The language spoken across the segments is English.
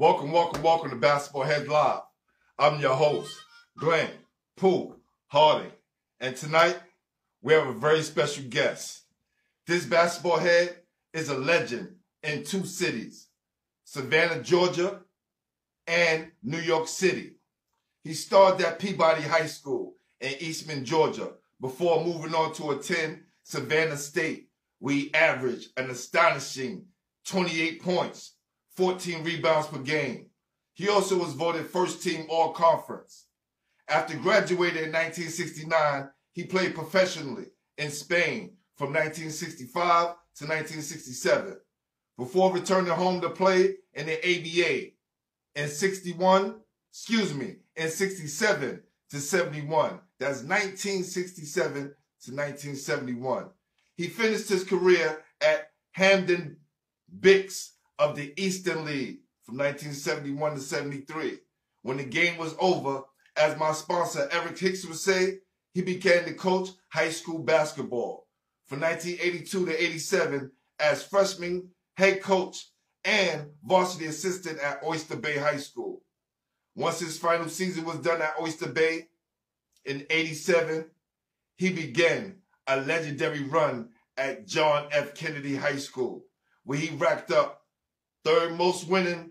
Welcome, welcome, welcome to Basketball Heads Live. I'm your host, Glenn Poole Harding. And tonight, we have a very special guest. This basketball head is a legend in two cities, Savannah, Georgia, and New York City. He started at Peabody High School in Eastman, Georgia, before moving on to attend Savannah State, where he averaged an astonishing 28 points, 14 rebounds per game. He also was voted first team all conference. After graduating in 1969, he played professionally in Spain from 1965 to 1967 before returning home to play in the ABA in 61, excuse me, in 67 to 71. That's 1967 to 1971. He finished his career at Hamden Bics of the Eastern League from 1971 to 73. When the game was over, as my sponsor Eric Hicks would say, he began to coach high school basketball from 1982 to 87 as freshman head coach and varsity assistant at Oyster Bay High School. Once his final season was done at Oyster Bay in 87, he began a legendary run at John F. Kennedy High School, where he racked up third most winning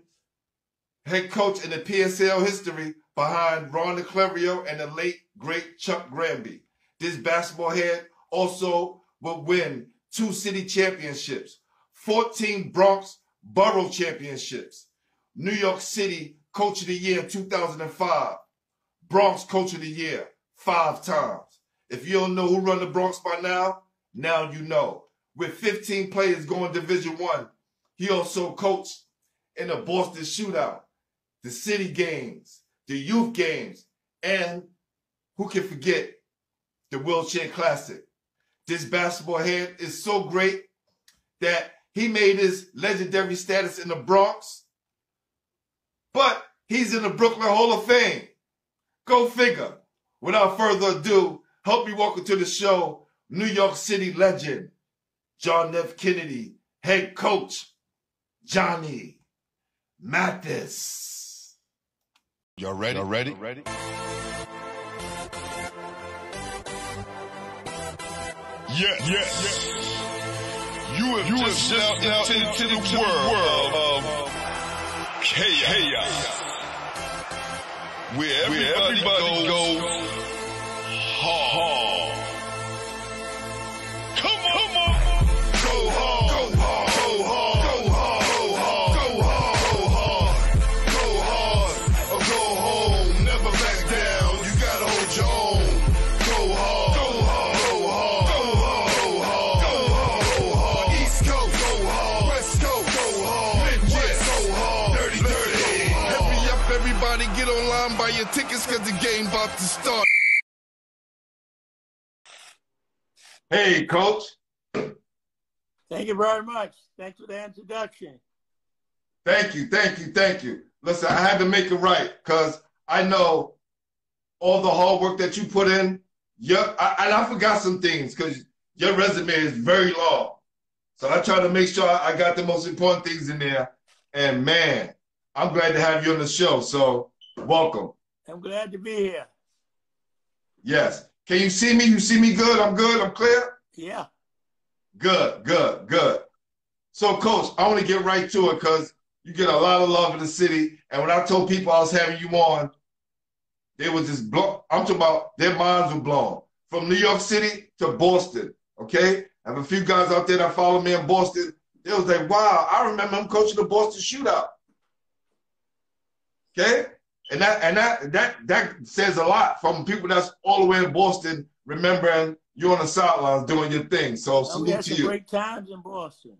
head coach in the PSL history behind Ron Naclerio and the late, great Chuck Granby. This basketball head also will win two city championships, 14 Bronx Borough championships, New York City Coach of the Year in 2005, Bronx Coach of the Year five times. If you don't know who run the Bronx by now, now you know. With 15 players going Division One, he also coached in the Boston Shootout, the City Games, the Youth Games, and who can forget the Wheelchair Classic. This basketball head is so great that he made his legendary status in the Bronx, but he's in the Brooklyn Hall of Fame. Go figure. Without further ado, help me welcome to the show New York City legend, John F. Kennedy, head coach, Johnny Mathis. Y'all ready? Y'all ready? Y'all ready? Yes, yes, yes. You have you just stepped out into, into the world, world of chaos, where everybody, where everybody goes, goes hard. Come buy your tickets, cause the game about to start. Hey, coach. Thank you very much. Thanks for the introduction. Thank you, thank you, thank you. Listen, I had to make it right because I know all the hard work that you put in. Yeah, I, and I forgot some things because your resume is very long. So I try to make sure I got the most important things in there. And man, I'm glad to have you on the show. So welcome. I'm glad to be here. Yes. Can you see me? You see me good? I'm good? I'm clear? Yeah. Good, good, good. So, Coach, I want to get right to it because you get a lot of love in the city. And when I told people I was having you on, they was just blown. I'm talking about their minds were blown. From New York City to Boston, okay? I have a few guys out there that follow me in Boston. They was like, wow, I remember him coaching the Boston shootout. Okay? And that and that that that says a lot from people that's all the way in Boston remembering you on the sidelines doing your thing. So Oh, salute had to you. great times in Boston.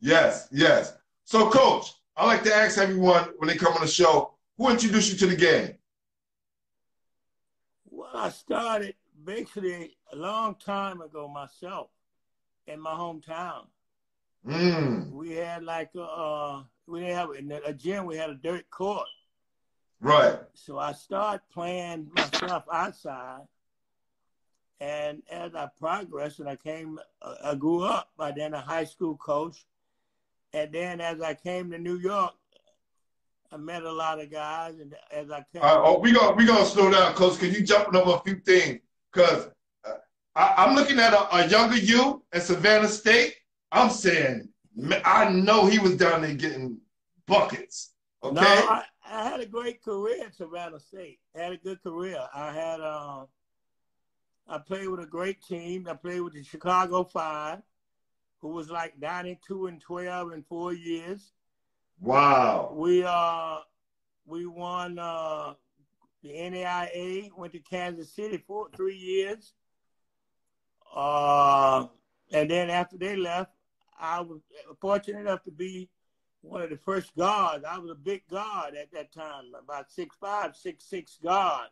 Yes, yes. So, coach, I like to ask everyone when they come on the show, who introduced you to the game? Well, I started basically a long time ago myself in my hometown. Mm, We had like a, uh, we didn't have in a gym. We had a dirt court, right. so I started playing myself outside. And as I progressed and I came, uh, I grew up. By then, a high school coach, And then as I came to New York, I met a lot of guys, and as I came, right, oh, we gonna we gonna slow down, coach. Cause you jumping over a few things. Cause uh, I, I'm looking at a, a younger you at Savannah State. I'm saying, I know he was down there getting buckets. Okay. No, I, I had a great career at Savannah State. I had a good career. I had uh, I played with a great team. I played with the Chicago Five, who was like 92 and 12 in four years. wow. We uh we won uh the NAIA, went to Kansas City for three years. Uh and then after they left, I was fortunate enough to be one of the first guards. I was a big guard at that time, about six five, six six guard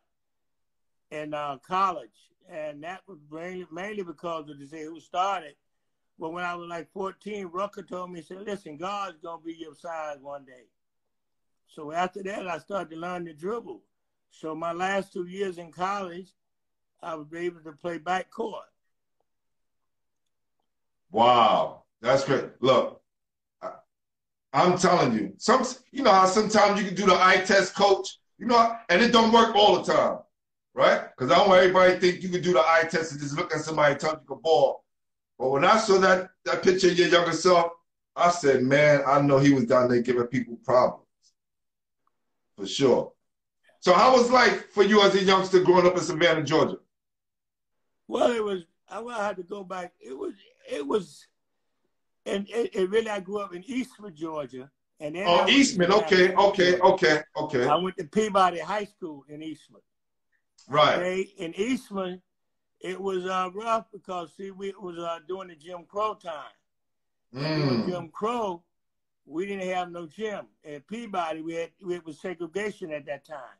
in uh, college. And that was mainly, mainly because of the say who started. But when I was like 14, Rucker told me, he said, listen, God's to be your size one day. So after that, I started to learn the dribble. So my last two years in college, I was able to play backcourt. Wow, that's great. Look, I, I'm telling you, some you know how sometimes you can do the eye test, coach. You know, and it don't work all the time, right? Because I don't want everybody to think you can do the eye test and just look at somebody and tell you can ball. But when I saw that that picture of your younger self, I said, man, I know he was down there giving people problems, for sure. So how was life for you as a youngster growing up in Savannah, Georgia? Well, it was. I had to go back. It was. It was. And it, really, I grew up in Eastman, Georgia, and then Oh, Eastman. Okay, okay, okay, okay. I went to Peabody High School in Eastman. Right. Okay, in Eastman, it was uh, rough because see, we it was uh, during the Jim Crow time. Mm. Jim Crow, we didn't have no gym. At Peabody, we had it was segregation at that time.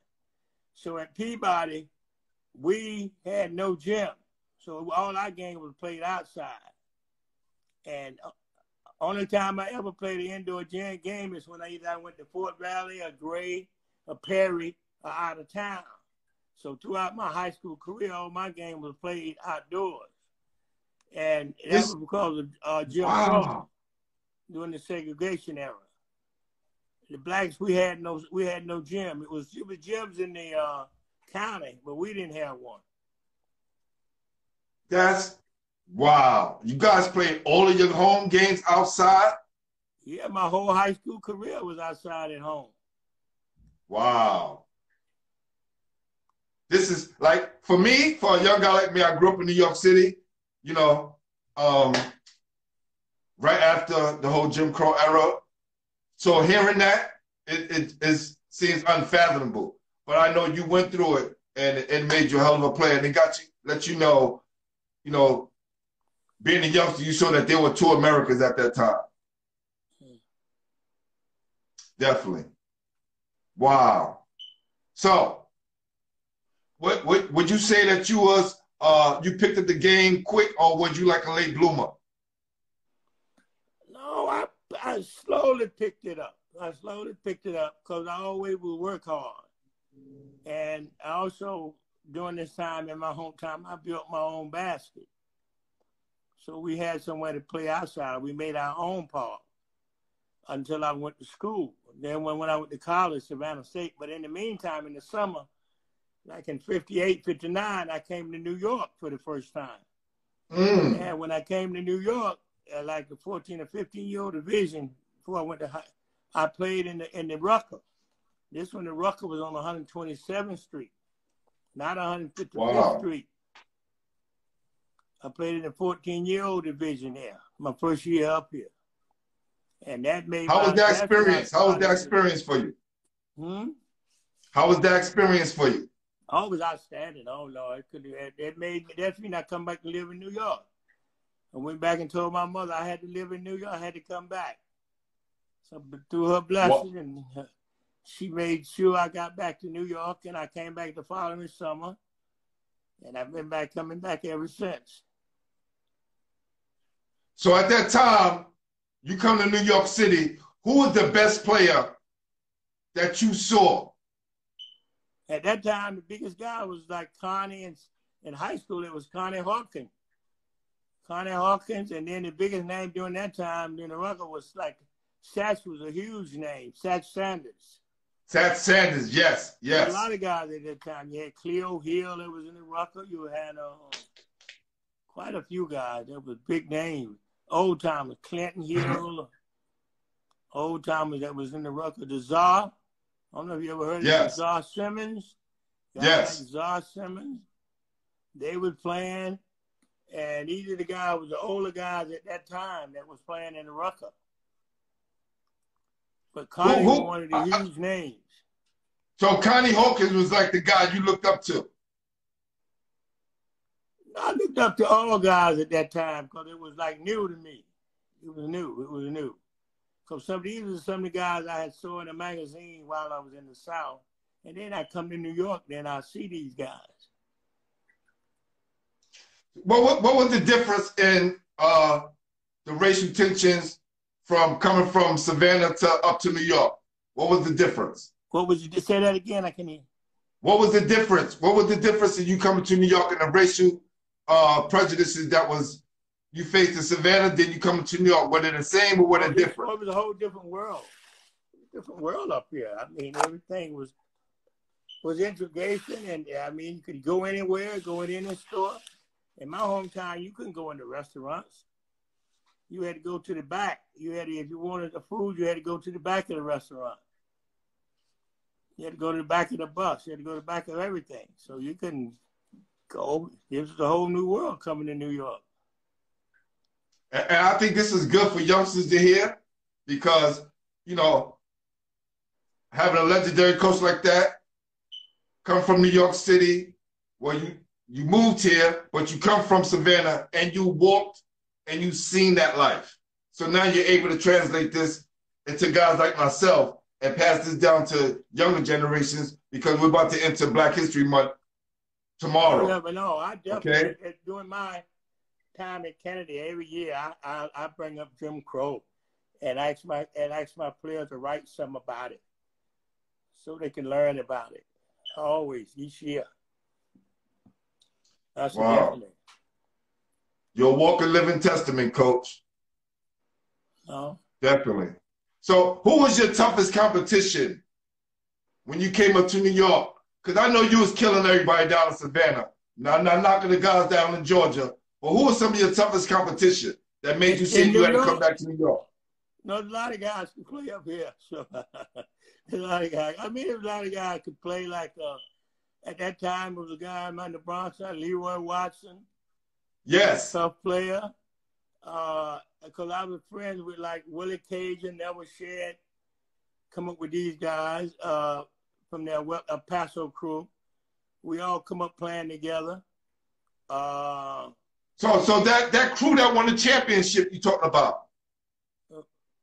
So at Peabody, we had no gym. So all our game was played outside. And uh, only time I ever played an indoor gym game is when I either I went to Fort Valley or Gray or Perry or out of town. So throughout my high school career, all my game was played outdoors. And that This- was because of uh, Jim Crow Wow. during the segregation era. The blacks we had no we had no gym. It was it was gyms in the uh, county, but we didn't have one. That's wow. You guys played all of your home games outside? Yeah, my whole high school career was outside at home. Wow. This is like for me, for a young guy like me, I grew up in New York City, you know, um, right after the whole Jim Crow era. So hearing that, it, it is seems unfathomable. But I know you went through it and it, it made you a hell of a player and it got you let you know, you know, being a youngster, you saw that there were two Americas at that time. Definitely. Wow. So, what, what would you say that you was uh you picked up the game quick or was you like a late bloomer? No, I I slowly picked it up. I slowly picked it up because I always would work hard. And I also during this time in my hometown, I built my own basket. So we had somewhere to play outside. We made our own park until I went to school. Then when, when I went to college, Savannah State. But in the meantime, in the summer, like in 58, 59, I came to New York for the first time. Mm. And when I came to New York, at like the 14 or 15 year old division, before I went to high, I played in the in the Rucker. This one, the Rucker was on 127th Street, not 155th Wow. Street. I played in the 14 year old division there, my first year up here. And that made How was that I experience? How was that experience for you? Hmm? How was that experience for you? Oh, it was outstanding. Oh Lord, it could it, it made me that's when I come back to live in New York. I went back and told my mother I had to live in New York. I had to come back. So but through her blessing, and she made sure I got back to New York, and I came back the following summer, and I've been back coming back ever since. So at that time, you come to New York City. Who was the best player that you saw? At that time, the biggest guy was like Connie, and in high school it was Connie Hawkins. Connie Hawkins, and then the biggest name during that time in the record was like Satch was a huge name. Satch Sanders. Satch Sanders, yes, yes. A lot of guys at that time. You had Cleo Hill that was in the Rucker. You had uh, quite a few guys. That was big names. Old timers, Clinton Hill. Old timers that was in the Rucker. The Czar. I don't know if you ever heard yes. of Czar Simmons. Guys yes. Like Czar Simmons. They was playing, and these are the guys was the older guys at that time that was playing in the Rucker. But Connie who, who, was one of the huge names. So Connie Hawkins was like the guy you looked up to. I looked up to all guys at that time because it was like new to me. It was new. It was new. Because some of these are some of the guys I had saw in a magazine while I was in the South. And then I come to New York, then I see these guys. What, what, what was the difference in uh, the racial tensions from coming from Savannah to up to New York? What was the difference? What was you say that again? I can hear. What was the difference? What was the difference in you coming to New York and the racial uh, prejudices that was you faced in Savannah, then you come to New York? Were they the same or were they different? It was a whole different world. Different world up here. I mean, everything was was integration, and I mean, you could go anywhere, go in any store. In my hometown, you couldn't go into restaurants. You had to go to the back. You had to, if you wanted the food, you had to go to the back of the restaurant. You had to go to the back of the bus. You had to go to the back of everything. So you couldn't It was a whole new world coming to New York. And I think this is good for youngsters to hear because, you know, having a legendary coach like that, come from New York City, where you you moved here, but you come from Savannah and you walked and you've seen that life. So now you're able to translate this into guys like myself and pass this down to younger generations because we're about to enter Black History Month tomorrow. Yeah, but no, I definitely okay? during my time at Kennedy every year I, I, I bring up Jim Crow and ask my and ask my players to write something about it so they can learn about it. Always each year. That's wow. definitely. Your walking living testament, coach. No. Definitely. So, who was your toughest competition when you came up to New York? Because I know you was killing everybody down in Savannah. Now, not knocking the guys down in Georgia. But who was some of your toughest competition that made you say you had to come back to New York? No, a lot of guys can play up here. So, a lot of guys. I mean, a lot of guys could play like uh, at that time was a guy in the Bronx, Leroy Watson. Yes. Tough player. Uh, because I was friends with like Willie Cage Cager, Nevil Shed, come up with these guys uh, from their El Paso crew. We all come up playing together. Uh, so, so that that crew that won the championship you talking about, uh,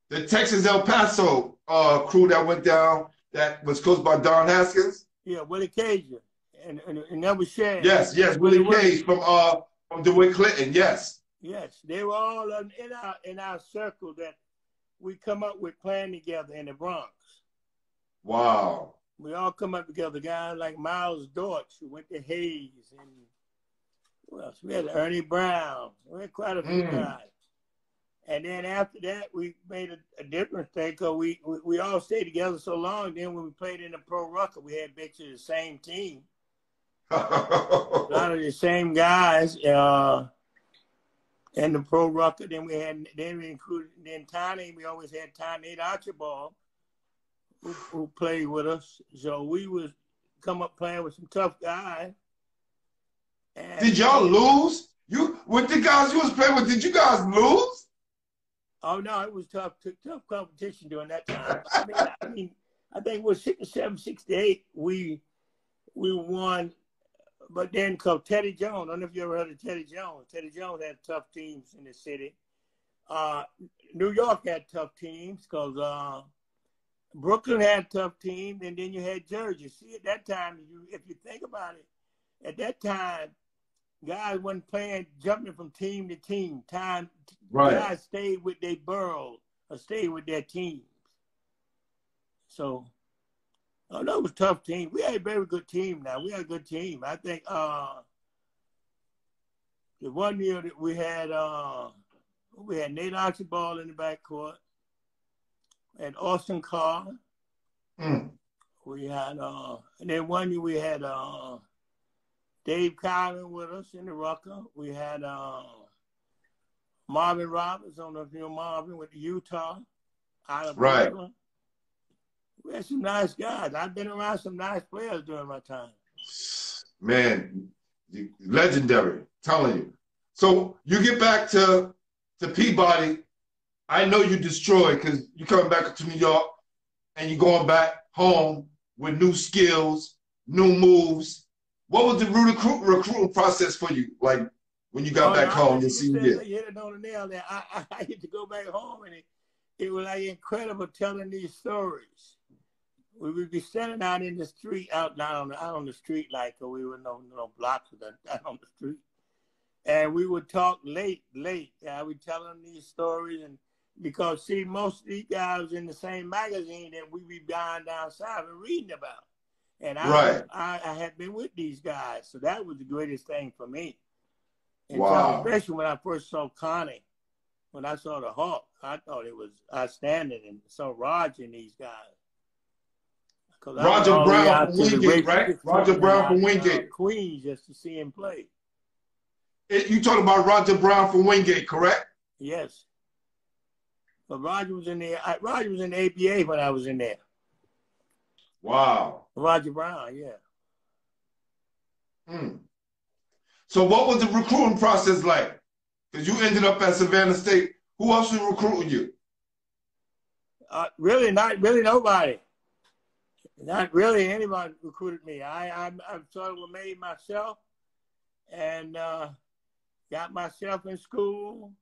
the Texas El Paso uh, crew that went down, that was coached by Don Haskins. Yeah, Willie Cager and, and, and that was shared. Yes, yes, Willie Cage from uh from DeWitt Clinton. Yes. Yes, they were all in our in our circle that we come up with playing together in the Bronx. Wow. We all come up together. Guys like Miles Dortch, who went to Hayes, and who else? We had Ernie Brown. We had quite a few mm. guys. And then after that, we made a, a different thing because we, we, we all stayed together so long. Then when we played in the Pro Rucker, we had basically the same team a lot of the same guys uh, in the pro rucker. Then we had then we included then Tiny. We always had Tiny Archibald who, who played with us. So we was come up playing with some tough guys. And did y'all lose? You with the guys you was playing with? Did you guys lose? Oh no, it was tough, tough competition during that time. I mean, I mean, I think it was sixty-seven, sixty-eight. We we won but then cause Teddy Jones, I don't know if you ever heard of Teddy Jones. Teddy Jones had tough teams in the city. Uh, New York had tough teams because uh, Brooklyn had a tough team, and then you had Jersey. See, at that time, you, if you think about it, at that time, guys wasn't playing jumping from team to team. Time right. guys stayed with their boroughs or stayed with their teams. So Oh, that was tough team. We had a very good team now. We had a good team. I think uh, the one year that we had uh, we had Nate Archibald in the backcourt. And Austin Carr. Mm. We had uh and then one year we had uh Dave Kyron with us in the rucker. We had uh Marvin Roberts, I don't know if you know Marvin with Utah out of Right. Brooklyn. We had some nice guys. I've been around some nice players during my time. Man, legendary. Telling you. So you get back to to Peabody. I know you destroyed because you coming back to New York and you're going back home with new skills, new moves. What was the recruit, recruiting process for you? Like when you got Oh, back no, home you said senior? You hit it on the nail there. I, I, I had to go back home and it, it was like incredible telling these stories. We would be standing out in the street, out not on the, out on the street like we were no no blocks out on the street, and we would talk late, late. I would tell them these stories, and because see, most of these guys in the same magazine that we be buying down south and reading about, and I, Right. I I had been with these guys, so that was the greatest thing for me. And Wow. especially when I first saw Connie, when I saw the Hawk, I thought it was outstanding, and saw Roger and these guys. Roger went all the way Brown from Wingate, right? Roger Brown from uh, Wingate. Queens, just to see him play. You talking about Roger Brown from Wingate, correct? Yes. But Roger was in there. I, Roger was in the ABA when I was in there. Wow. Roger Brown, yeah. Hmm. So what was the recruiting process like? Because you ended up at Savannah State. Who else was recruiting you? Uh, really, not really nobody. Not really anybody recruited me. I I, I sort of made myself, and uh, got myself in school.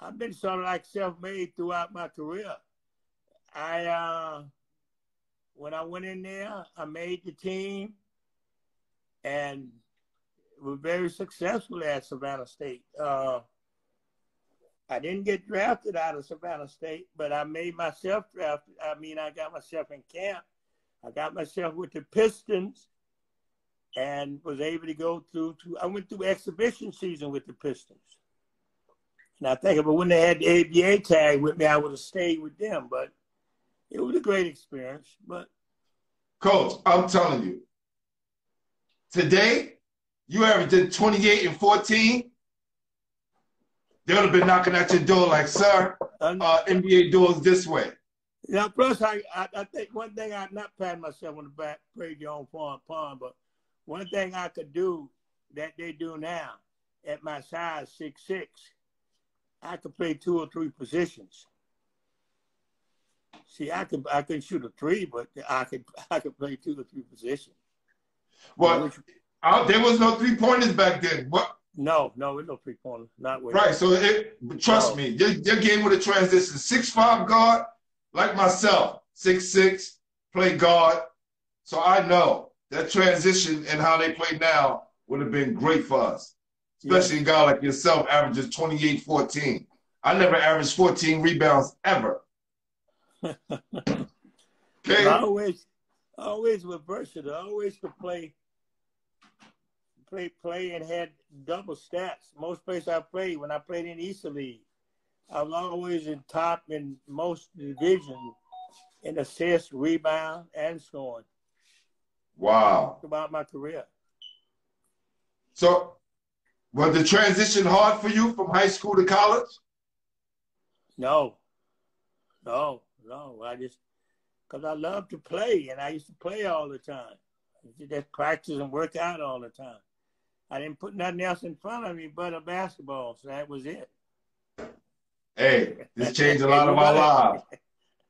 I've been sort of like self-made throughout my career. I uh, when I went in there, I made the team, and was very successful at Savannah State. Uh, I didn't get drafted out of Savannah State, but I made myself drafted. I mean, I got myself in camp. I got myself with the Pistons and was able to go through to I went through exhibition season with the Pistons. And I think if I wouldn't have had the ABA tag with me, I would have stayed with them. But it was a great experience. But Coach, I'm telling you, today you averaged 28 and 14. They would have been knocking at your door like, sir, uh, NBA doors this way. Now, plus, I, I, I think one thing I'm not patting myself on the back, praise your own farm pond, but one thing I could do that they do now at my size, six six, I could play two or three positions. See, I could I could shoot a three, but I could I could play two or three positions. Well, uh, there was no three pointers back then. What? No, no, with no three pointers, not with Right. So it, trust No. me, your, your game with a transition. Six five guard, like myself, six six, play guard. So I know that transition and how they play now would have been great for us. Especially a guy like yourself averages 28, 14. I never averaged 14 rebounds ever. Okay. I always, always was versatile. I always could play, play, play, and had double stats. Most places I played, when I played in Easter League, I was always in top in most divisions in assists, rebound, and scoring Wow. throughout my career. So was the transition hard for you from high school to college? No, no, no. I just because I love to play, and I used to play all the time. I used to just practice and work out all the time. I didn't put nothing else in front of me but a basketball, so that was it. Hey, this changed a lot of our lives.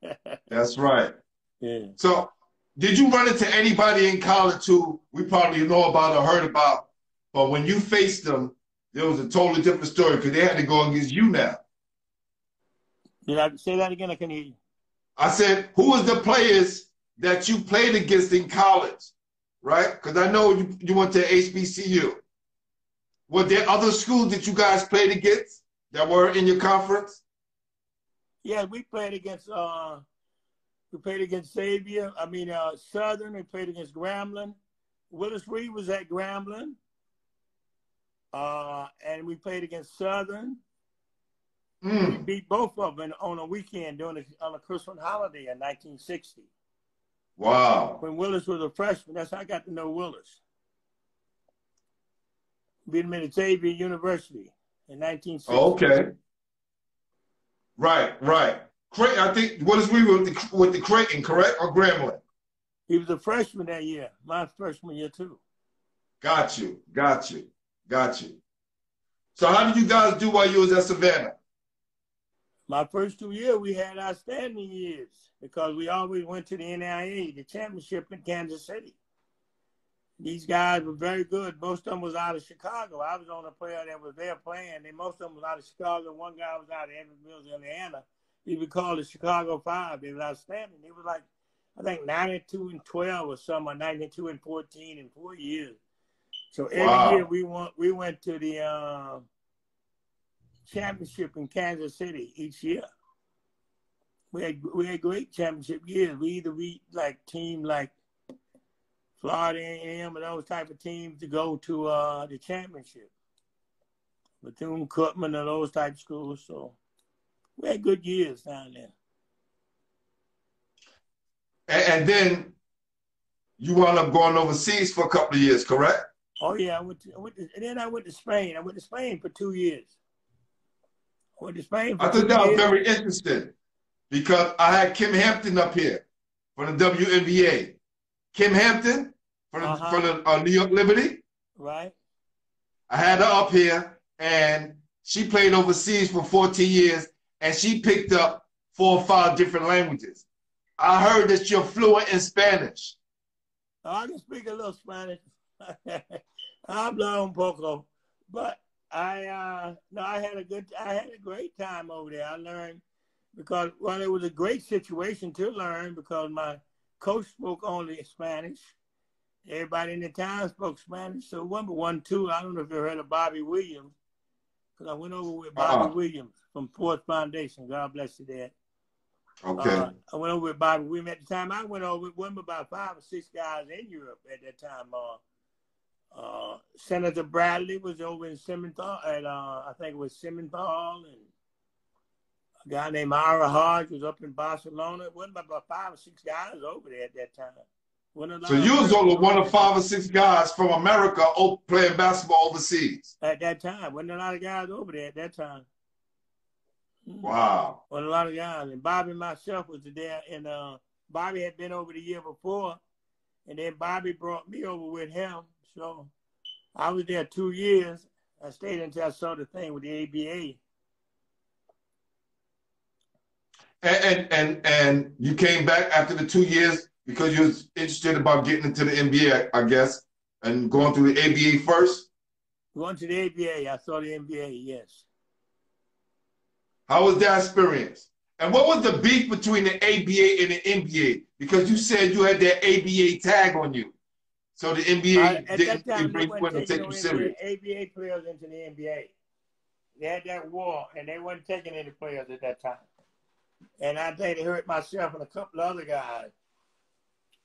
That's right. Yeah. So, did you run into anybody in college who we probably know about or heard about, but when you faced them, it was a totally different story because they had to go against you now. Did I say that again? I can hear you. I said, who was the players that you played against in college, right? Because I know you, you went to HBCU. Were there other schools that you guys played against that were in your conference? Yeah, we played against uh, we played against Xavier. I mean uh, Southern. We played against Grambling. Willis Reed was at Grambling. Uh, and we played against Southern. We Mm. beat both of them on a weekend during a, on a Christmas holiday in 1960. Wow. When Willis was a freshman, that's how I got to know Willis. Beat him at Xavier University in 1960. Okay. Right, right. Cray, I think what is we with the with the Creighton, correct? Or Grambling? He was a freshman that year, my freshman year too. Got you, got you, got you. So how did you guys do while you was at Savannah? My first two years, we had outstanding years because we always went to the NAIA, the championship in Kansas City. These guys were very good. Most of them was out of Chicago. I was on a player that was there playing, and most of them was out of Chicago. One guy was out of Mills, Indiana. He was called the Chicago Five. They was outstanding. They was like, I think, 92 and 12 or something, or 92 and 14 in four years. So every Wow. year we went, we went to the uh, championship in Kansas City each year. We had we had great championship years. We either beat like team like Florida A&M or those type of teams to go to uh, the championship. Bethune Cookman and those type of schools. So we had good years down there. And, and then you wound up going overseas for a couple of years, correct? Oh yeah, I went to, I went to, and then I went to Spain. I went to Spain for two years. I went to Spain for I thought that was years. very interesting because I had Kym Hampton up here from the WNBA. Kym Hampton from the, Uh-huh. from the uh, New York Liberty. right? I had her up here, and she played overseas for 14 years, and she picked up four or five different languages. I heard that you're fluent in Spanish. I can speak a little Spanish. Hablo un poco, but I uh no, I had a good, I had a great time over there. I learned because well, it was a great situation to learn because my coach spoke only Spanish. Everybody in the town spoke Spanish. So one, but one, two. I don't know if you heard of Bobby Williams, because I went over with Bobby Uh-uh. Williams from Fourth Foundation. God bless you, Dad. Okay. Uh, I went over with Bobby Williams at the time. I went over with one about five or six guys in Europe at that time. Uh, uh, Senator Bradley was over in Simmenthal at uh, I think it was Simmenthal, and a guy named Ira Hodge was up in Barcelona. It wasn't about five or six guys over there at that time. Wasn't so you was only one of five or six guys from America playing basketball overseas. at that time. Wasn't a lot of guys over there at that time. Mm. Wow. Well, a lot of guys. And Bobby and myself was there. And uh, Bobby had been over the year before. And then Bobby brought me over with him. So I was there two years. I stayed until I saw the thing with the ABA. And, and and and you came back after the two years because you was interested about getting into the NBA, I guess, and going through the ABA first. Going to the ABA, I saw the NBA, yes. How was that experience? And what was the beef between the ABA and the NBA? Because you said you had that ABA tag on you. So the NBA at didn't time, bring they you in wasn't and take you serious. ABA players into the NBA. They had that war, and they wasn't taking any players at that time. And I think they hurt myself and a couple of other guys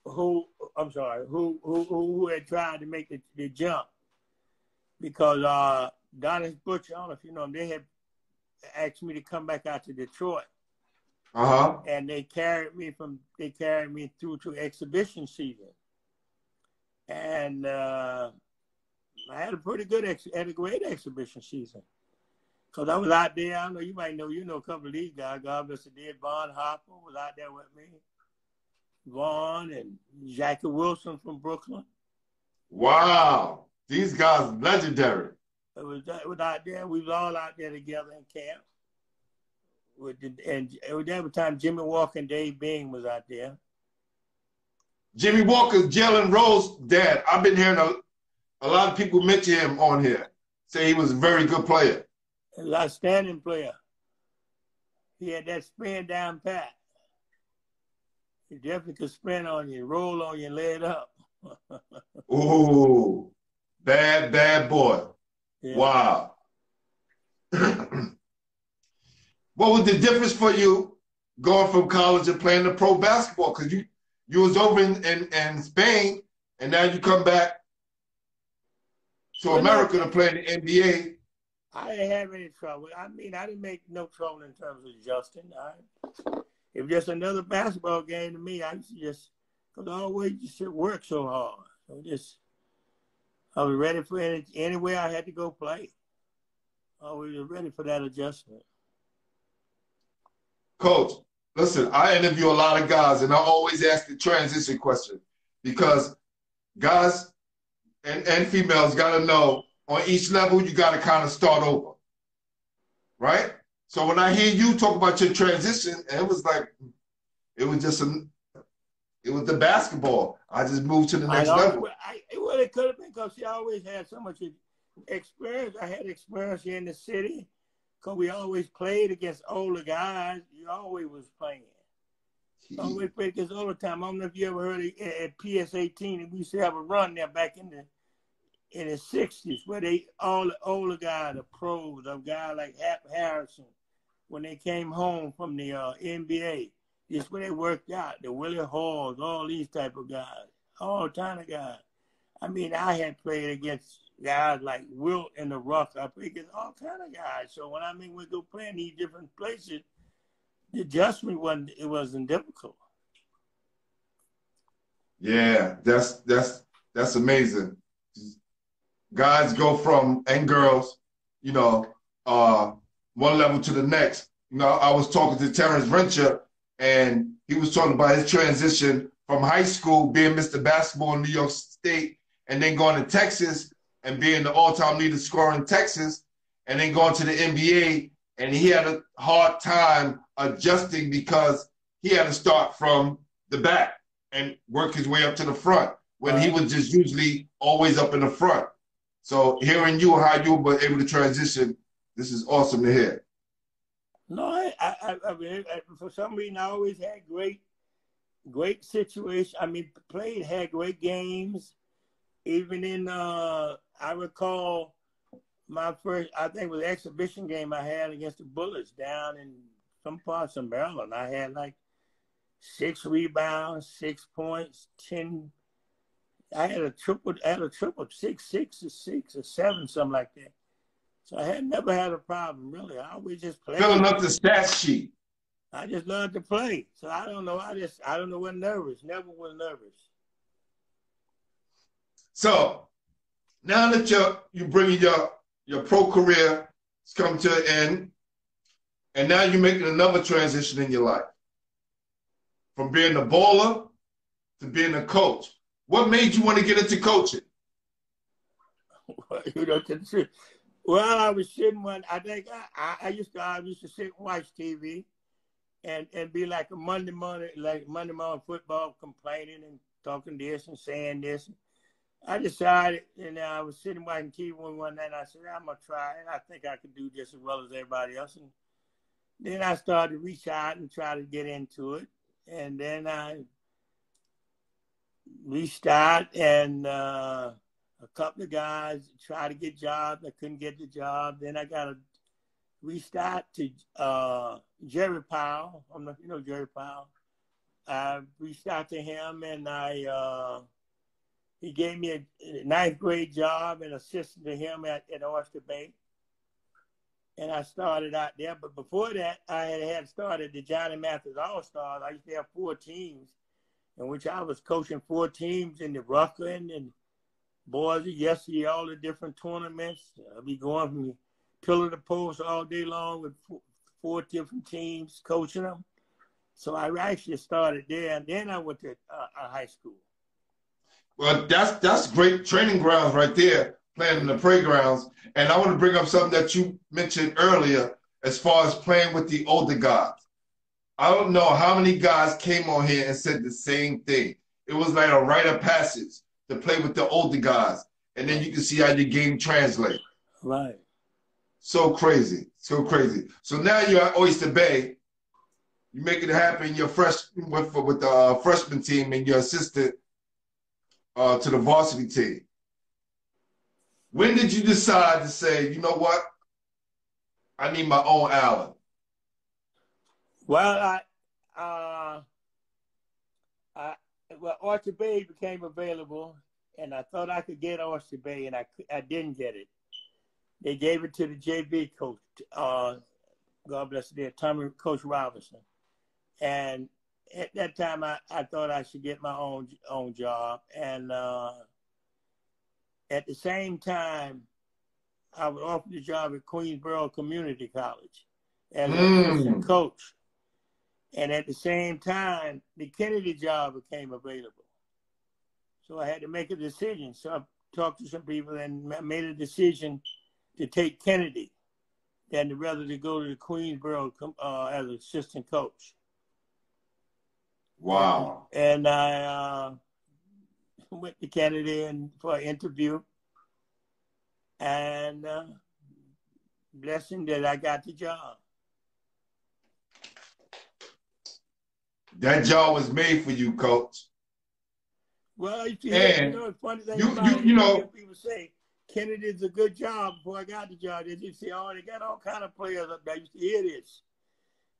who, I'm sorry, who who who, who had tried to make the, the jump because uh, Donnis Butcher, I don't know if you know him, they had asked me to come back out to Detroit Uh-huh. and they carried me from they carried me through to exhibition season, and uh, I had a pretty good ex- had a great exhibition season. Cause I was out there. I don't know you might know you know a couple of these guys. God bless the dead. Vaughn Hopper was out there with me. Vaughn and Jackie Wilson from Brooklyn. Wow. These guys legendary. It was it was out there. We was all out there together in camp. With the, and was every time Jimmy Walker and Dave Bing was out there. Jimmy Walker's Jalen Rose dad. I've been hearing a, a lot of people mention him on here. Say he was a very good player. an outstanding player. He had that spin down pat. He definitely could spin on you, roll on you, and lay it up. Ooh. Bad, bad boy. Yeah. Wow. what was the difference for you going from college and playing the pro basketball? Because you you was over in, in, in Spain and now you come back to Well, no. America to play in the NBA. I didn't have any trouble. I mean, I didn't make no trouble in terms of adjusting. I, it was just another basketball game to me. I used to just, because I always just work so hard. So just, I was ready for any, anywhere I had to go play. I was ready for that adjustment. Coach, listen, I interview a lot of guys and I always ask the transition question because guys and, and females got to know on each level, you got to kind of start over. Right? So when I hear you talk about your transition, it was like, it was just a, it was the basketball. I just moved to the next I know, level. I, well, it could have been because she always had so much experience. I had experience here in the city because we always played against older guys. You always was playing. Always played against older time. I don't know if you ever heard of, at PS 18, and we used to have a run there back in the in the 60s where they all the older guys, the pros, a guy like Hap Harrison, when they came home from the uh, NBA, just where they worked out. The Willie Halls, all these type of guys, all kind of guys. I mean, I had played against guys like Wilt and the Ruck. I played against all kind of guys. So when I mean we go play in these different places, the adjustment wasn't it wasn't difficult. Yeah, that's that's that's amazing. Guys go from and girls, you know, uh, one level to the next. You know, I was talking to Terrence Rencher, and he was talking about his transition from high school, being Mr. Basketball in New York State, and then going to Texas and being the all-time leader scorer in Texas, and then going to the NBA, and he had a hard time adjusting because he had to start from the back and work his way up to the front when he was just usually always up in the front. So hearing you how you were able to transition, this is awesome to hear. No, I, I, I mean, for some reason, I always had great, great situation. I mean, played, had great games. Even in, uh, I recall my first, I think it was exhibition game I had against the Bullets down in some parts of Maryland. I had like six rebounds, six points, ten. I had a triple, I had a triple, six, six, or six, or seven, something like that. So I had never had a problem really. I always just played. Filling up the stat sheet. I just learned to play. So I don't know. I just I don't know what nervous. Never was nervous. So now that you're you bringing your your pro career has come to an end, and now you're making another transition in your life from being a baller to being a coach. What made you want to get into coaching? you know, well, I was sitting one. I think I, I, used to I used to sit and watch TV, and and be like a Monday morning like Monday morning football, complaining and talking this and saying this. I decided, and I was sitting watching TV one, one night. And I said, I'm gonna try it. I think I could do just as well as everybody else. And then I started to reach out and try to get into it. And then I reached out and. Uh, a couple of guys tried to get jobs. I couldn't get the job. Then I got a reached out to uh, Jerry Powell. I'm not, you know Jerry Powell. I reached out to him and I uh, he gave me a ninth grade job and assistant to him at, at Oyster Bay. And I started out there. But before that, I had, had started the Johnny Mathis All Stars. I used to have four teams in which I was coaching four teams in the Ruckland and boys yesterday, all the different tournaments. I'd be going from pillar to post all day long with four, four different teams, coaching them. So I actually started there, and then I went to uh, high school. Well, that's that's great training grounds right there, playing in the playgrounds. And I want to bring up something that you mentioned earlier, as far as playing with the older guys. I don't know how many guys came on here and said the same thing. It was like a rite of passage to play with the older guys, and then you can see how your game translate. Right. So crazy, so crazy. So now you're at Oyster Bay. You make it happen. You're fresh with with the uh, freshman team, and you're assistant uh, to the varsity team. When did you decide to say, you know what, I need my own island? Well, I, uh, I well, Oyster Bay became available, and I thought I could get Oyster Bay, and I I didn't get it. they gave it to the JV coach. Uh, God bless the Tommy Coach Robinson. And at that time, I, I thought I should get my own own job. And uh, at the same time, I was offered the job at Queensborough Community College as mm. a coach. And at the same time, the Kennedy job became available. So I had to make a decision. So I talked to some people and made a decision to take Kennedy than rather to go to the Queensborough uh, as assistant coach. Wow. And, I uh, went to Kennedy and for an interview. And uh, blessing that I got the job. That job was made for you, coach. Well, you, and you know, funny thing you, you, you know, people say Kennedy's a good job. Before I got the job, they just say, "Oh, they got all kind of players up there." You see, to hear this,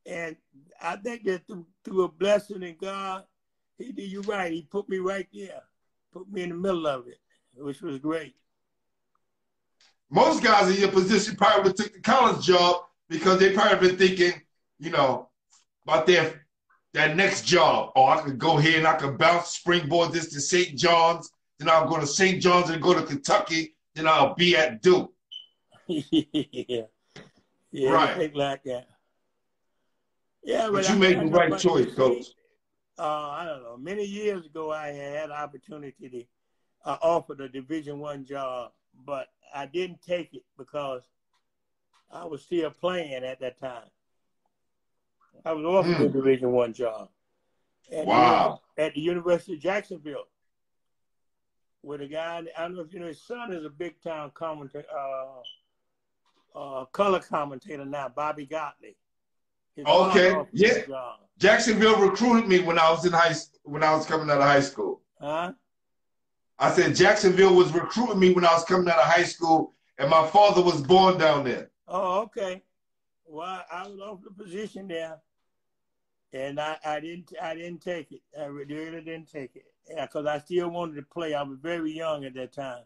and I think that through, through a blessing in God, He did you right. He put me right there, put me in the middle of it, which was great. Most guys in your position probably would took the college job because they probably been thinking, you know, about their that next job. Oh, I could go here and I could bounce springboard this to St. John's. Then I'll go to St. John's and go to Kentucky. Then I'll be at Duke. yeah. Yeah, right. think like that. Yeah, but, but you I, made I, the right choice, coach. Uh, I don't know. Many years ago, I had an opportunity to uh, offer the Division One job, but I didn't take it because I was still playing at that time. I was offered mm. a Division One job. At wow. The, at the University of Jacksonville, with a guy. I don't know if you know his son is a big time commentator, uh, uh, color commentator now, Bobby Gottlieb. Okay, yeah. Jacksonville recruited me when I was in high when I was coming out of high school. Huh? I said Jacksonville was recruiting me when I was coming out of high school, and my father was born down there. Oh, okay. Well, I was off the position there and I, I didn't I didn't take it. I really didn't take it Yeah, because I still wanted to play. I was very young at that time.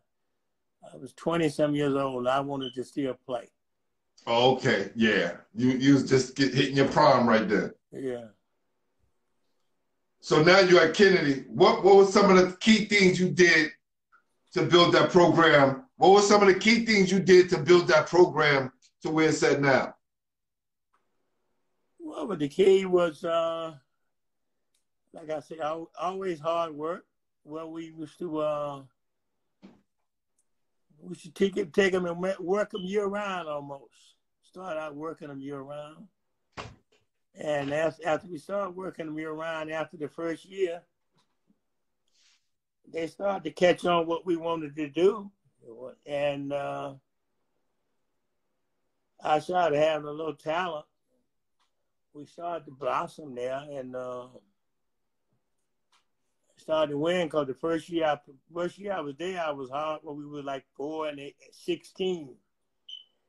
I was twenty some years old. I wanted to still play. Oh, okay, yeah. You you was just get, hitting your prime right there. Yeah. So now you're at Kennedy. What what were some of the key things you did to build that program? What were some of the key things you did to build that program to where it's at now? Well, but the key was, uh, like I said, always hard work. Well, we used to, uh, we should take, it, take them and work them year round almost. Start out working them year round. And after, after we started working them year round, after the first year, they started to catch on what we wanted to do. And uh, I started having a little talent we started to blossom there and uh, started to win because the first year I first year I was there I was hard when we were like four and eight, sixteen.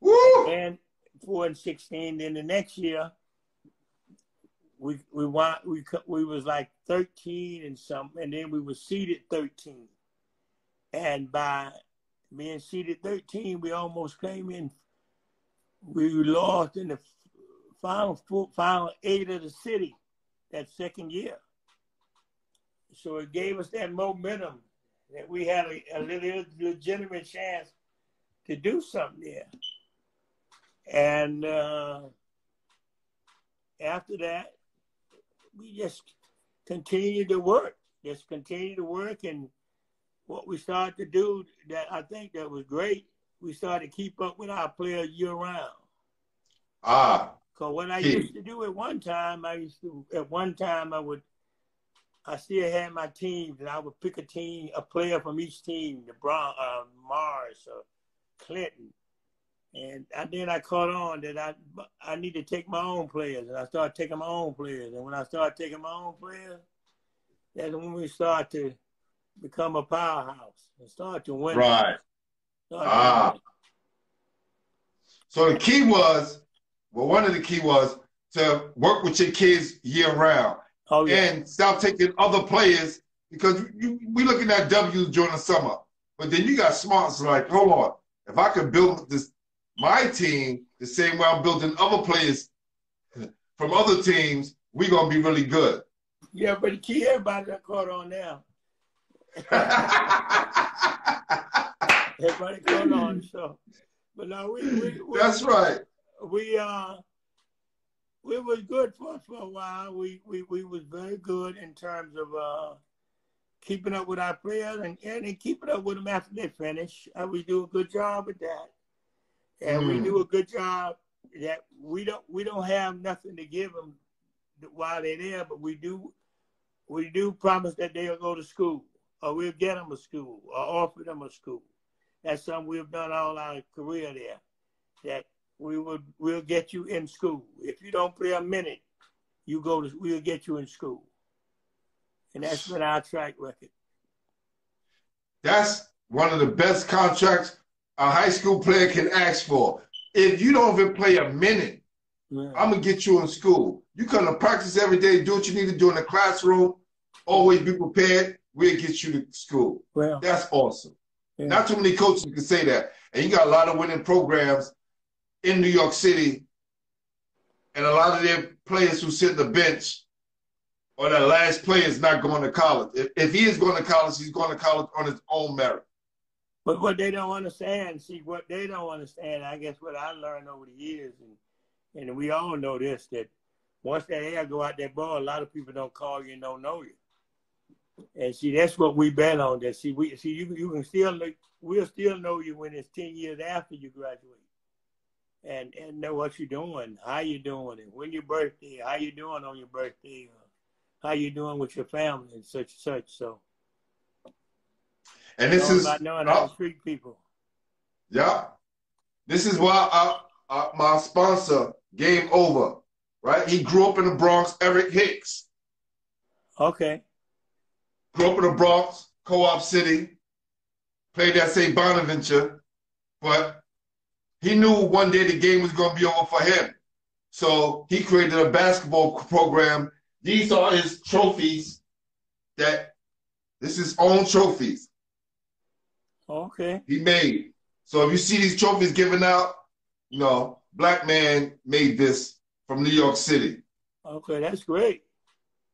Woo! And four and sixteen. Then the next year we we want we we was like thirteen and something, and then we were seeded thirteen. And by being seeded thirteen, we almost came in. We lost in the final four, final eight of the city that second year. So it gave us that momentum that we had a, a legitimate chance to do something there. And uh, after that, we just continued to work, just continued to work. And what we started to do that I think that was great, we started to keep up with our players year round. Ah. Cause what I used to do at one time, I used to at one time I would, I still had my teams, and I would pick a team, a player from each team, the Brown, uh, Mars or Clinton, and I, then I caught on that I I need to take my own players, and I started taking my own players, and when I started taking my own players, that's when we start to become a powerhouse and start to win. Right. ah. So the key was well, one of the key was to work with your kids year round. Oh, yeah. And stop taking other players because you, we looking at W's during the summer. But then you got smarts like, hold on, if I could build this my team the same way I'm building other players from other teams, we're gonna be really good. Yeah, but key everybody got caught on now. Everybody caught on, so. But now we, we, we That's right. we uh we was good for for a while. We we we was very good in terms of uh keeping up with our players and and keeping up with them after they finish. Uh, we do a good job with that, and we Mm. do a good job that we don't we don't have nothing to give them while they're there, but we do we do promise that they'll go to school or we'll get them a school or offer them a school. That's something we've done all our career there. That we would we'll get you in school. If you don't play a minute, you go to we'll get you in school. And that's been our track record. That's one of the best contracts a high school player can ask for. If you don't even play a minute, Yeah. I'm gonna get you in school. You come to practice every day, do what you need to do in the classroom. Always be prepared. We'll get you to school. That's awesome. yeah. Not too many coaches can say that. And you got a lot of winning programs in New York City, and a lot of their players who sit the bench or their last player is not going to college. If, if he is going to college, he's going to college on his own merit. But what they don't understand, see, what they don't understand, I guess what I learned over the years, and, and we all know this, that once that air go out that ball, a lot of people don't call you and don't know you. And see, that's what we bet on. That see, we see you you can still we'll still know you when it's ten years after you graduate, and and know what you're doing, how you're doing, and when your birthday, how you doing on your birthday, how you doing with your family, and such and such. So And this is about knowing how to treat people. yeah. This is why I, I, my sponsor, Game Over, right? He grew up in the Bronx. Eric Hicks Okay. grew up in the Bronx, Co-op City, played at St. Bonaventure, but he knew one day the game was going to be over for him. So he created a basketball program. These are his trophies that this is his own trophies Okay. he made. So if you see these trophies given out, you know, black man made this from New York City. Okay, that's great.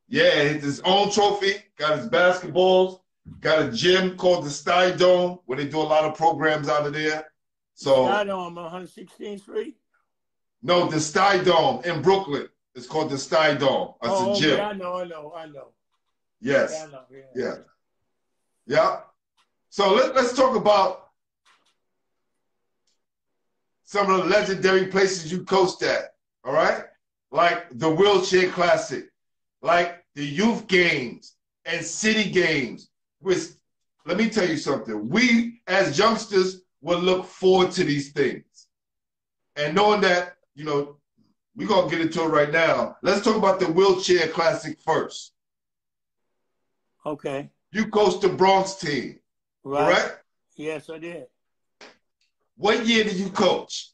Yeah, it's his own trophy, got his basketballs, got a gym called the Sty Dome where they do a lot of programs out of there. So I'm on 116th Street. no, the Sty Dome in Brooklyn. It's called the Sty Dome. That's oh, a gym. yeah, I know, I know, I know. Yes. Yeah, I know. Yeah. Yeah. Yeah. So let, let's talk about some of the legendary places you coached at. All right. Like the Wheelchair Classic, like the youth games and city games. Which, let me tell you something. We as youngsters will look forward to these things. And knowing that, you know, we're going to get into it right now. Let's talk about the Wheelchair Classic first. Okay. You coached the Bronx team, Right. correct? Yes, I did. What year did you coach?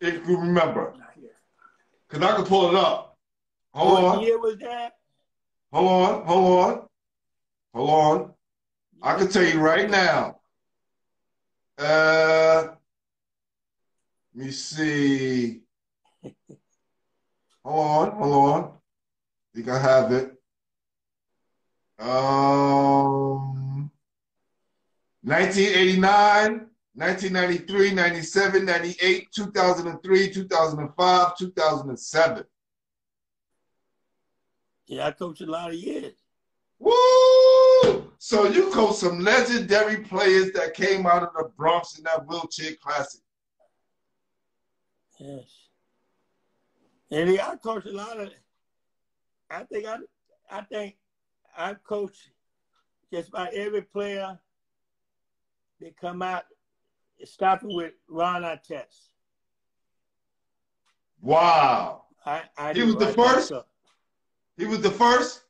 If you remember. Because I can pull it up. Hold what on. year was that? Hold on. Hold on. Hold on. I can tell you right now. Uh, let me see. Hold on. Hold on. think I have it. Um, 1989, 1993, 97, 98, 2003, 2005, 2007. Yeah, I coached a lot of years. Woo! So you coached some legendary players that came out of the Bronx in that wheelchair classic. Yes. And yeah, I coached a lot of. I think I, I think I coached just about every player that come out, starting with Ron Artest. Wow. I, I He was the first? He was the first?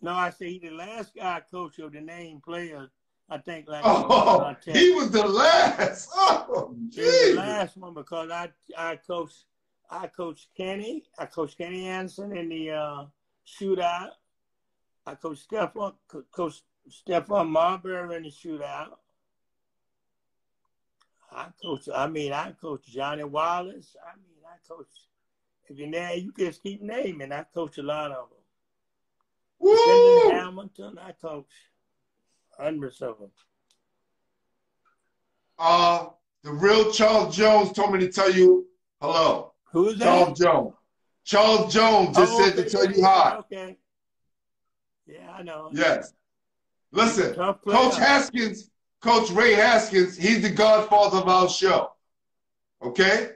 No, I say he the last guy coach of the name players. I think like Oh, he was the last. Oh, He was the last one because I I coached I coached Kenny. I coached Kenny Anderson in the uh, shootout. I coached Stephon co- coached Stephon Marbury in the shootout. I coach. I mean, I coach Johnny Wallace. I mean, I coach. If you name, you can just keep naming. I coach a lot of them. Woo! Hamilton. I coach hundreds of them. Uh, the real Charles Jones told me to tell you hello. Who's that? Charles Jones. Charles Jones just Oh, said to tell you hi. Okay. Yeah, I know. Yes. Listen, Coach Haskins, Coach Ray Haskins, he's the godfather of our show. Okay?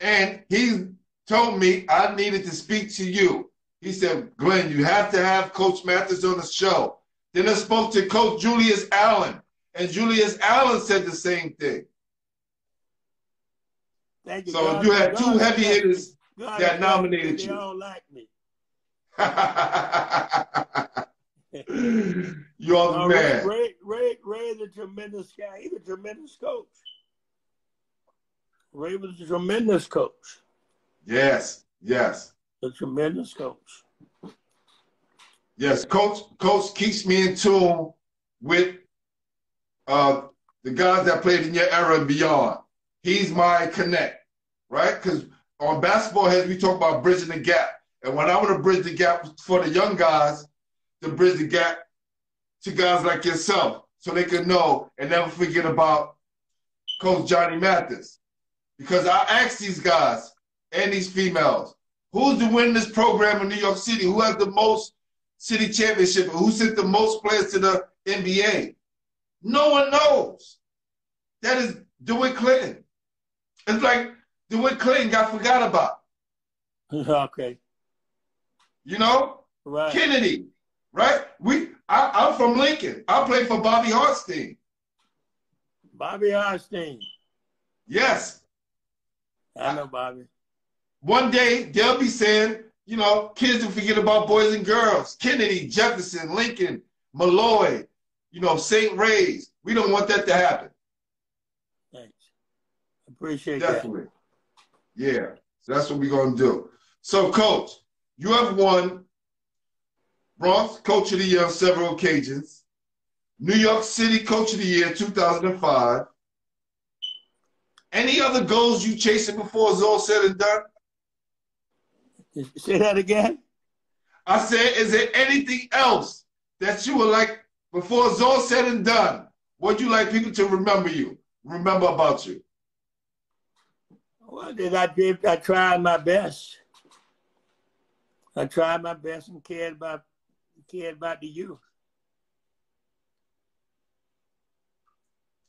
And he told me I needed to speak to you. He said, Glenn, you have to have Coach Mathis on the show. Then I spoke to Coach Julius Allen, and Julius Allen said the same thing. Thank you. So God- you had God two heavy hitters God that nominated you. They all like me. You are the No, Ray, man. Ray, Ray, Ray is a tremendous guy. He's a tremendous coach. Ray was a tremendous coach. Yes, yes. A tremendous coach. Yes, coach. Coach keeps me in tune with uh, the guys that played in your era and beyond. He's my connect, right? Because on basketball heads, we talk about bridging the gap, and when I want to bridge the gap for the young guys, to bridge the gap to guys like yourself, so they can know and never forget about Coach Johnny Mathis. Because I ask these guys and these females, who's the winningest program in New York City? Who has the most city championship? Who sent the most players to the NBA? No one knows. That is DeWitt Clinton. It's like DeWitt Clinton got forgot about. okay. You know? Right. Kennedy, right? We I, I'm from Lincoln. I played for Bobby Hartstein. Bobby Hartstein. Yes. I know Bobby. One day they'll be saying, you know, kids will forget about boys and girls. Kennedy, Jefferson, Lincoln, Molloy, you know, St. Ray's. We don't want that to happen. Thanks. Appreciate that. Definitely. Yeah. So that's what we're gonna do. So, coach, you have won Bronx Coach of the Year on several occasions, New York City Coach of the Year 2005. Any other goals you chasing before it's all said and done? Say that again. I said, is there anything else that you would like before it's all said and done? Would you like people to remember you, remember about you? Well, did I did I tried my best. I tried my best and cared about cared about the youth.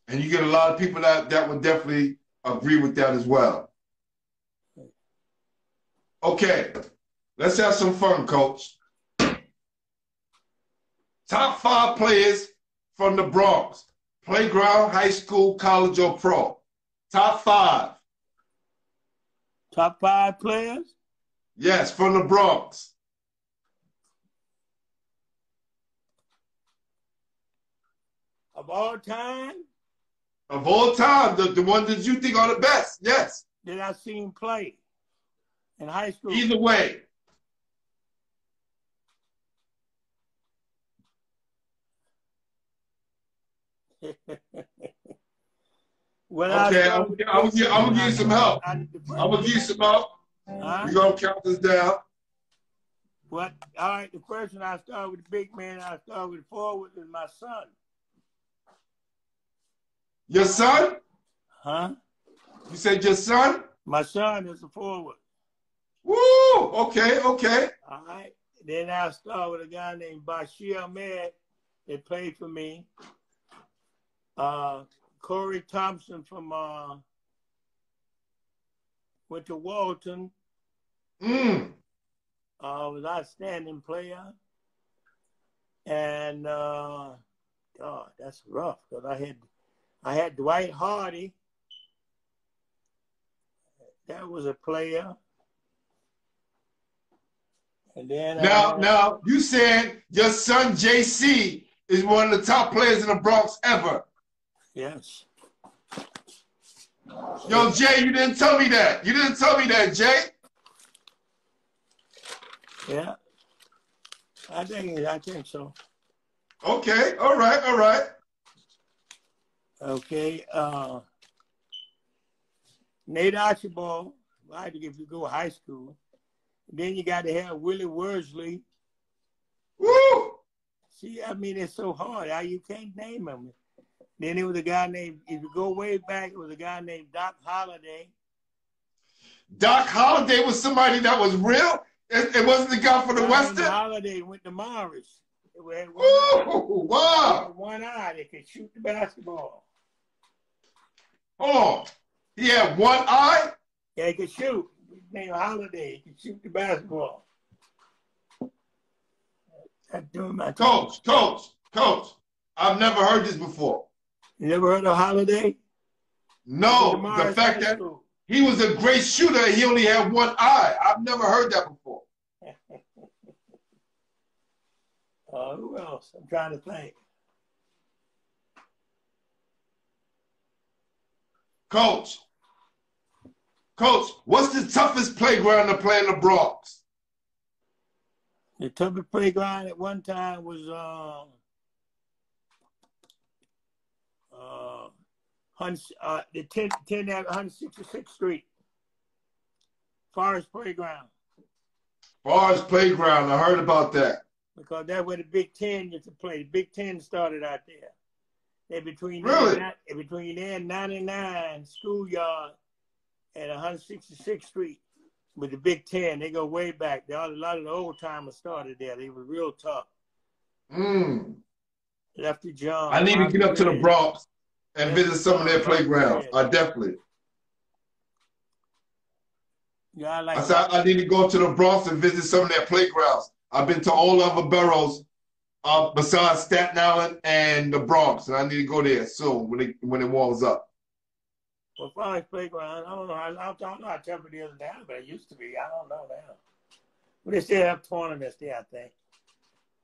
And you get a lot of people that, that would definitely agree with that as well. Okay, let's have some fun, coach. Top five players from the Bronx, playground, high school, college, or pro. Top five. Top five players? Yes, from the Bronx. Of all time Of all time, the, the ones that you think are the best. Yes. that I seen play in high school. Either way. When Okay, I'm- I'm give- I'm gonna give you some help. I'm gonna give you some help. Huh? We're gonna count this down. What? All right, the one I start with the big man, I start with forward is my son. Your son? Huh? You said your son? My son is a forward. Woo! Okay, okay. All right. Then I start with a guy named Bashir Ahmed that played for me. Uh, Corey Thompson from uh, went to Walton. Mm. Uh, was outstanding player. And uh, God, that's rough because I had I had Dwight Hardy. That was a player. And then Now, had- now, you said your son JC is one of the top players in the Bronx ever. yes. Yo, Jay, you didn't tell me that. You didn't tell me that, Jay. Yeah. I think I think so. Okay, all right, all right. Okay. Uh, Nate Archibald, right? If you go high school, then you got to have Willie Worsley. Woo! See, I mean, it's so hard. How you can't name them. Then it was a guy named. If you go way back, it was a guy named Doc Holliday. Doc Holliday was somebody that was real. It, it wasn't the guy from the Doc Western. Holiday went to Morris. Had one, Woo! Wow! one eye that could shoot the basketball. On. He had one eye. Yeah, he could shoot. His name Holiday. He could shoot the basketball. That's doing my Coach, coach, coach. I've never heard this before. You never heard of Holiday? No, the fact that he was a great shooter, he only had one eye. I've never heard that before. Uh, who else? I'm trying to think. Coach, coach, what's the toughest playground to play in the Bronx? The toughest playground at one time was um uh, uh the 10, 10 166th Street. Forest Playground. Forest Playground, I heard about that. Because that's where the Big Ten used to play. The Big Ten started out there. They between Really? there, and- between there and 99 schoolyard at 166th Street with the Big Ten. They go way back. There a lot of the old timers started there. They were real tough. Mm. Lefty John. I need to get up to the Bronx and visit some of their playgrounds. I definitely. Yeah, I like I said I need to go to the Bronx and visit some of their playgrounds. I've been to all other boroughs uh, besides Staten Island and the Bronx, and I need to go there soon when it when it warms up. well, Forest Playground. I don't know. how- I don't know how tough it is now, but it used to be. I don't know now. But they still have tournaments there, I think.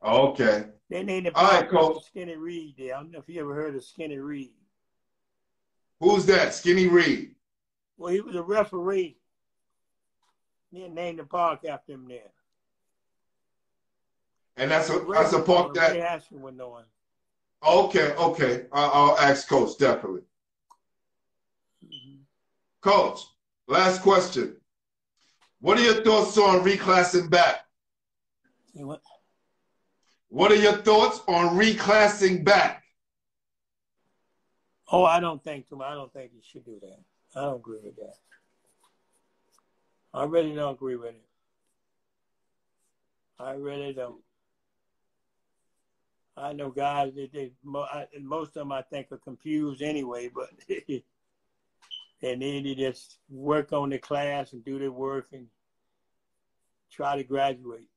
Okay. They named the All right, park Coach. Skinny Reed there. I don't know if you ever heard of Skinny Reed. Who's that? Skinny Reed. Well, he was a referee. They named the park after him there. And that's a that's a park that Ashton would know him. okay, okay. I, I'll ask Coach definitely. Mhm. Coach, last question. What are your thoughts on reclassing back? See what? What are your thoughts on reclassing back? Oh, I don't think too much. I don't think you should do that. I don't agree with that. I really don't agree with it. I really don't. I know guys that they, mo- most of them I think are confused anyway, but they need to just work on the class and do their work and try to graduate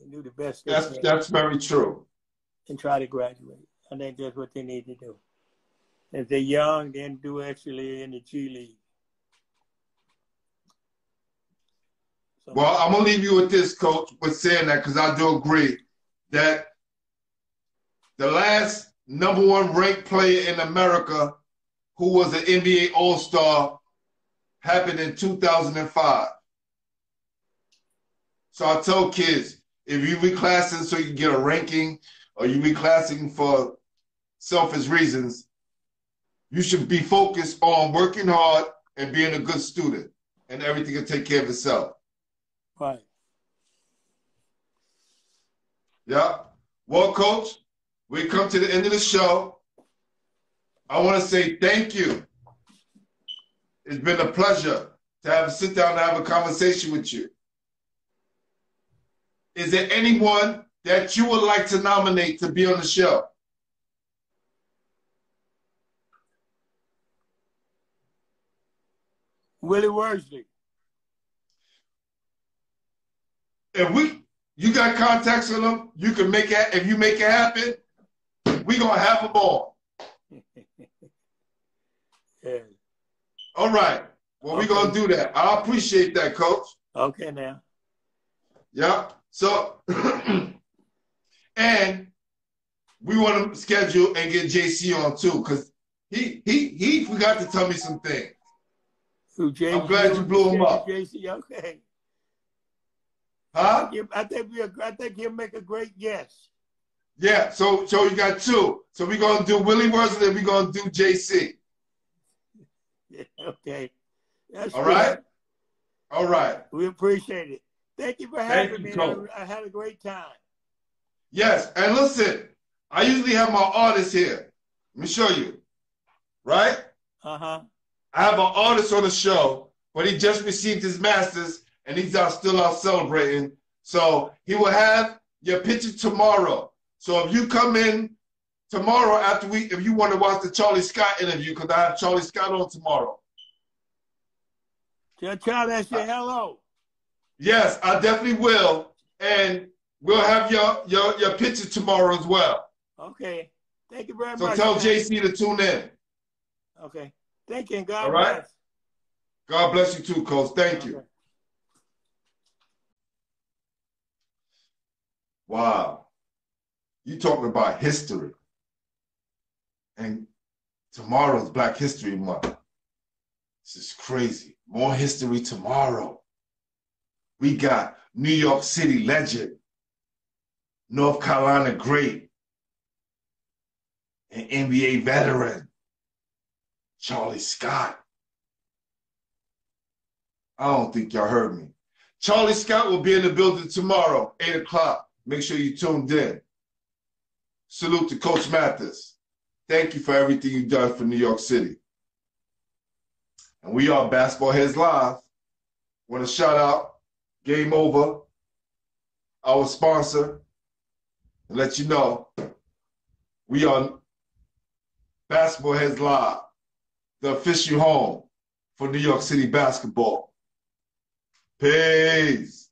and do the best That's that's very true. and try to graduate. I think that's what they need to do. If they're young, then do actually in the G League. So, Well, I'm gonna leave you with this, Coach, with saying that because I do agree that the last number one ranked player in America who was an NBA All Star happened in 2005. So I tell kids if you reclassing so you can get a ranking or you reclassing for selfish reasons, you should be focused on working hard and being a good student, and everything will take care of itself. right. Yeah. Well, coach, we come to the end of the show. I want to say thank you. It's been a pleasure to have sit down and have a conversation with you. Is there anyone that you would like to nominate to be on the show? Willie Worsley. If we you got contacts with them, you can make it. If you make it happen, we gonna have a ball. Yeah. All right. Well, we're gonna do that. I appreciate that, coach. Okay, now. Yeah. So, and we want to schedule and get JC on too, because he he he forgot to tell me some things. Who, I'm glad you blew him up. JC, okay. Huh? I think we. I think he'll make a great guest. Yeah, so so you got two. So we're gonna do Willie Words and then we're gonna do JC. Yeah, okay. That's All good. right? All right. We appreciate it. Thank you for having you, me. Coach. I, I had a great time. Yes, and listen, I usually have my artist here. Let me show you. Right? Uh huh. I have an artist on the show, but he just received his master's and he's out still out celebrating. So he will have your picture tomorrow. So if you come in tomorrow after we, if you want to watch the Charlie Scott interview, because I have Charlie Scott on tomorrow. Tell Charlie I say hello. Yes, I definitely will, and we'll have your your your picture tomorrow as well. Okay. Thank you very So much. So tell. JC to tune in. Okay. Thank you and God All right. bless. God bless you too, Coach. Thank you. Wow. You talking about history. And tomorrow's Black History Month. This is crazy. More history tomorrow. We got New York City legend, North Carolina great, and NBA veteran, Charlie Scott. I don't think y'all heard me. Charlie Scott will be in the building tomorrow, 8 o'clock. Make sure you tuned in. Salute to Coach Mathis. Thank you for everything you've done for New York City. And we are Basketball Heads Live. Want to shout out Game Over, our sponsor, and let you know we are Basketball Heads Live, the official home for New York City basketball. Peace.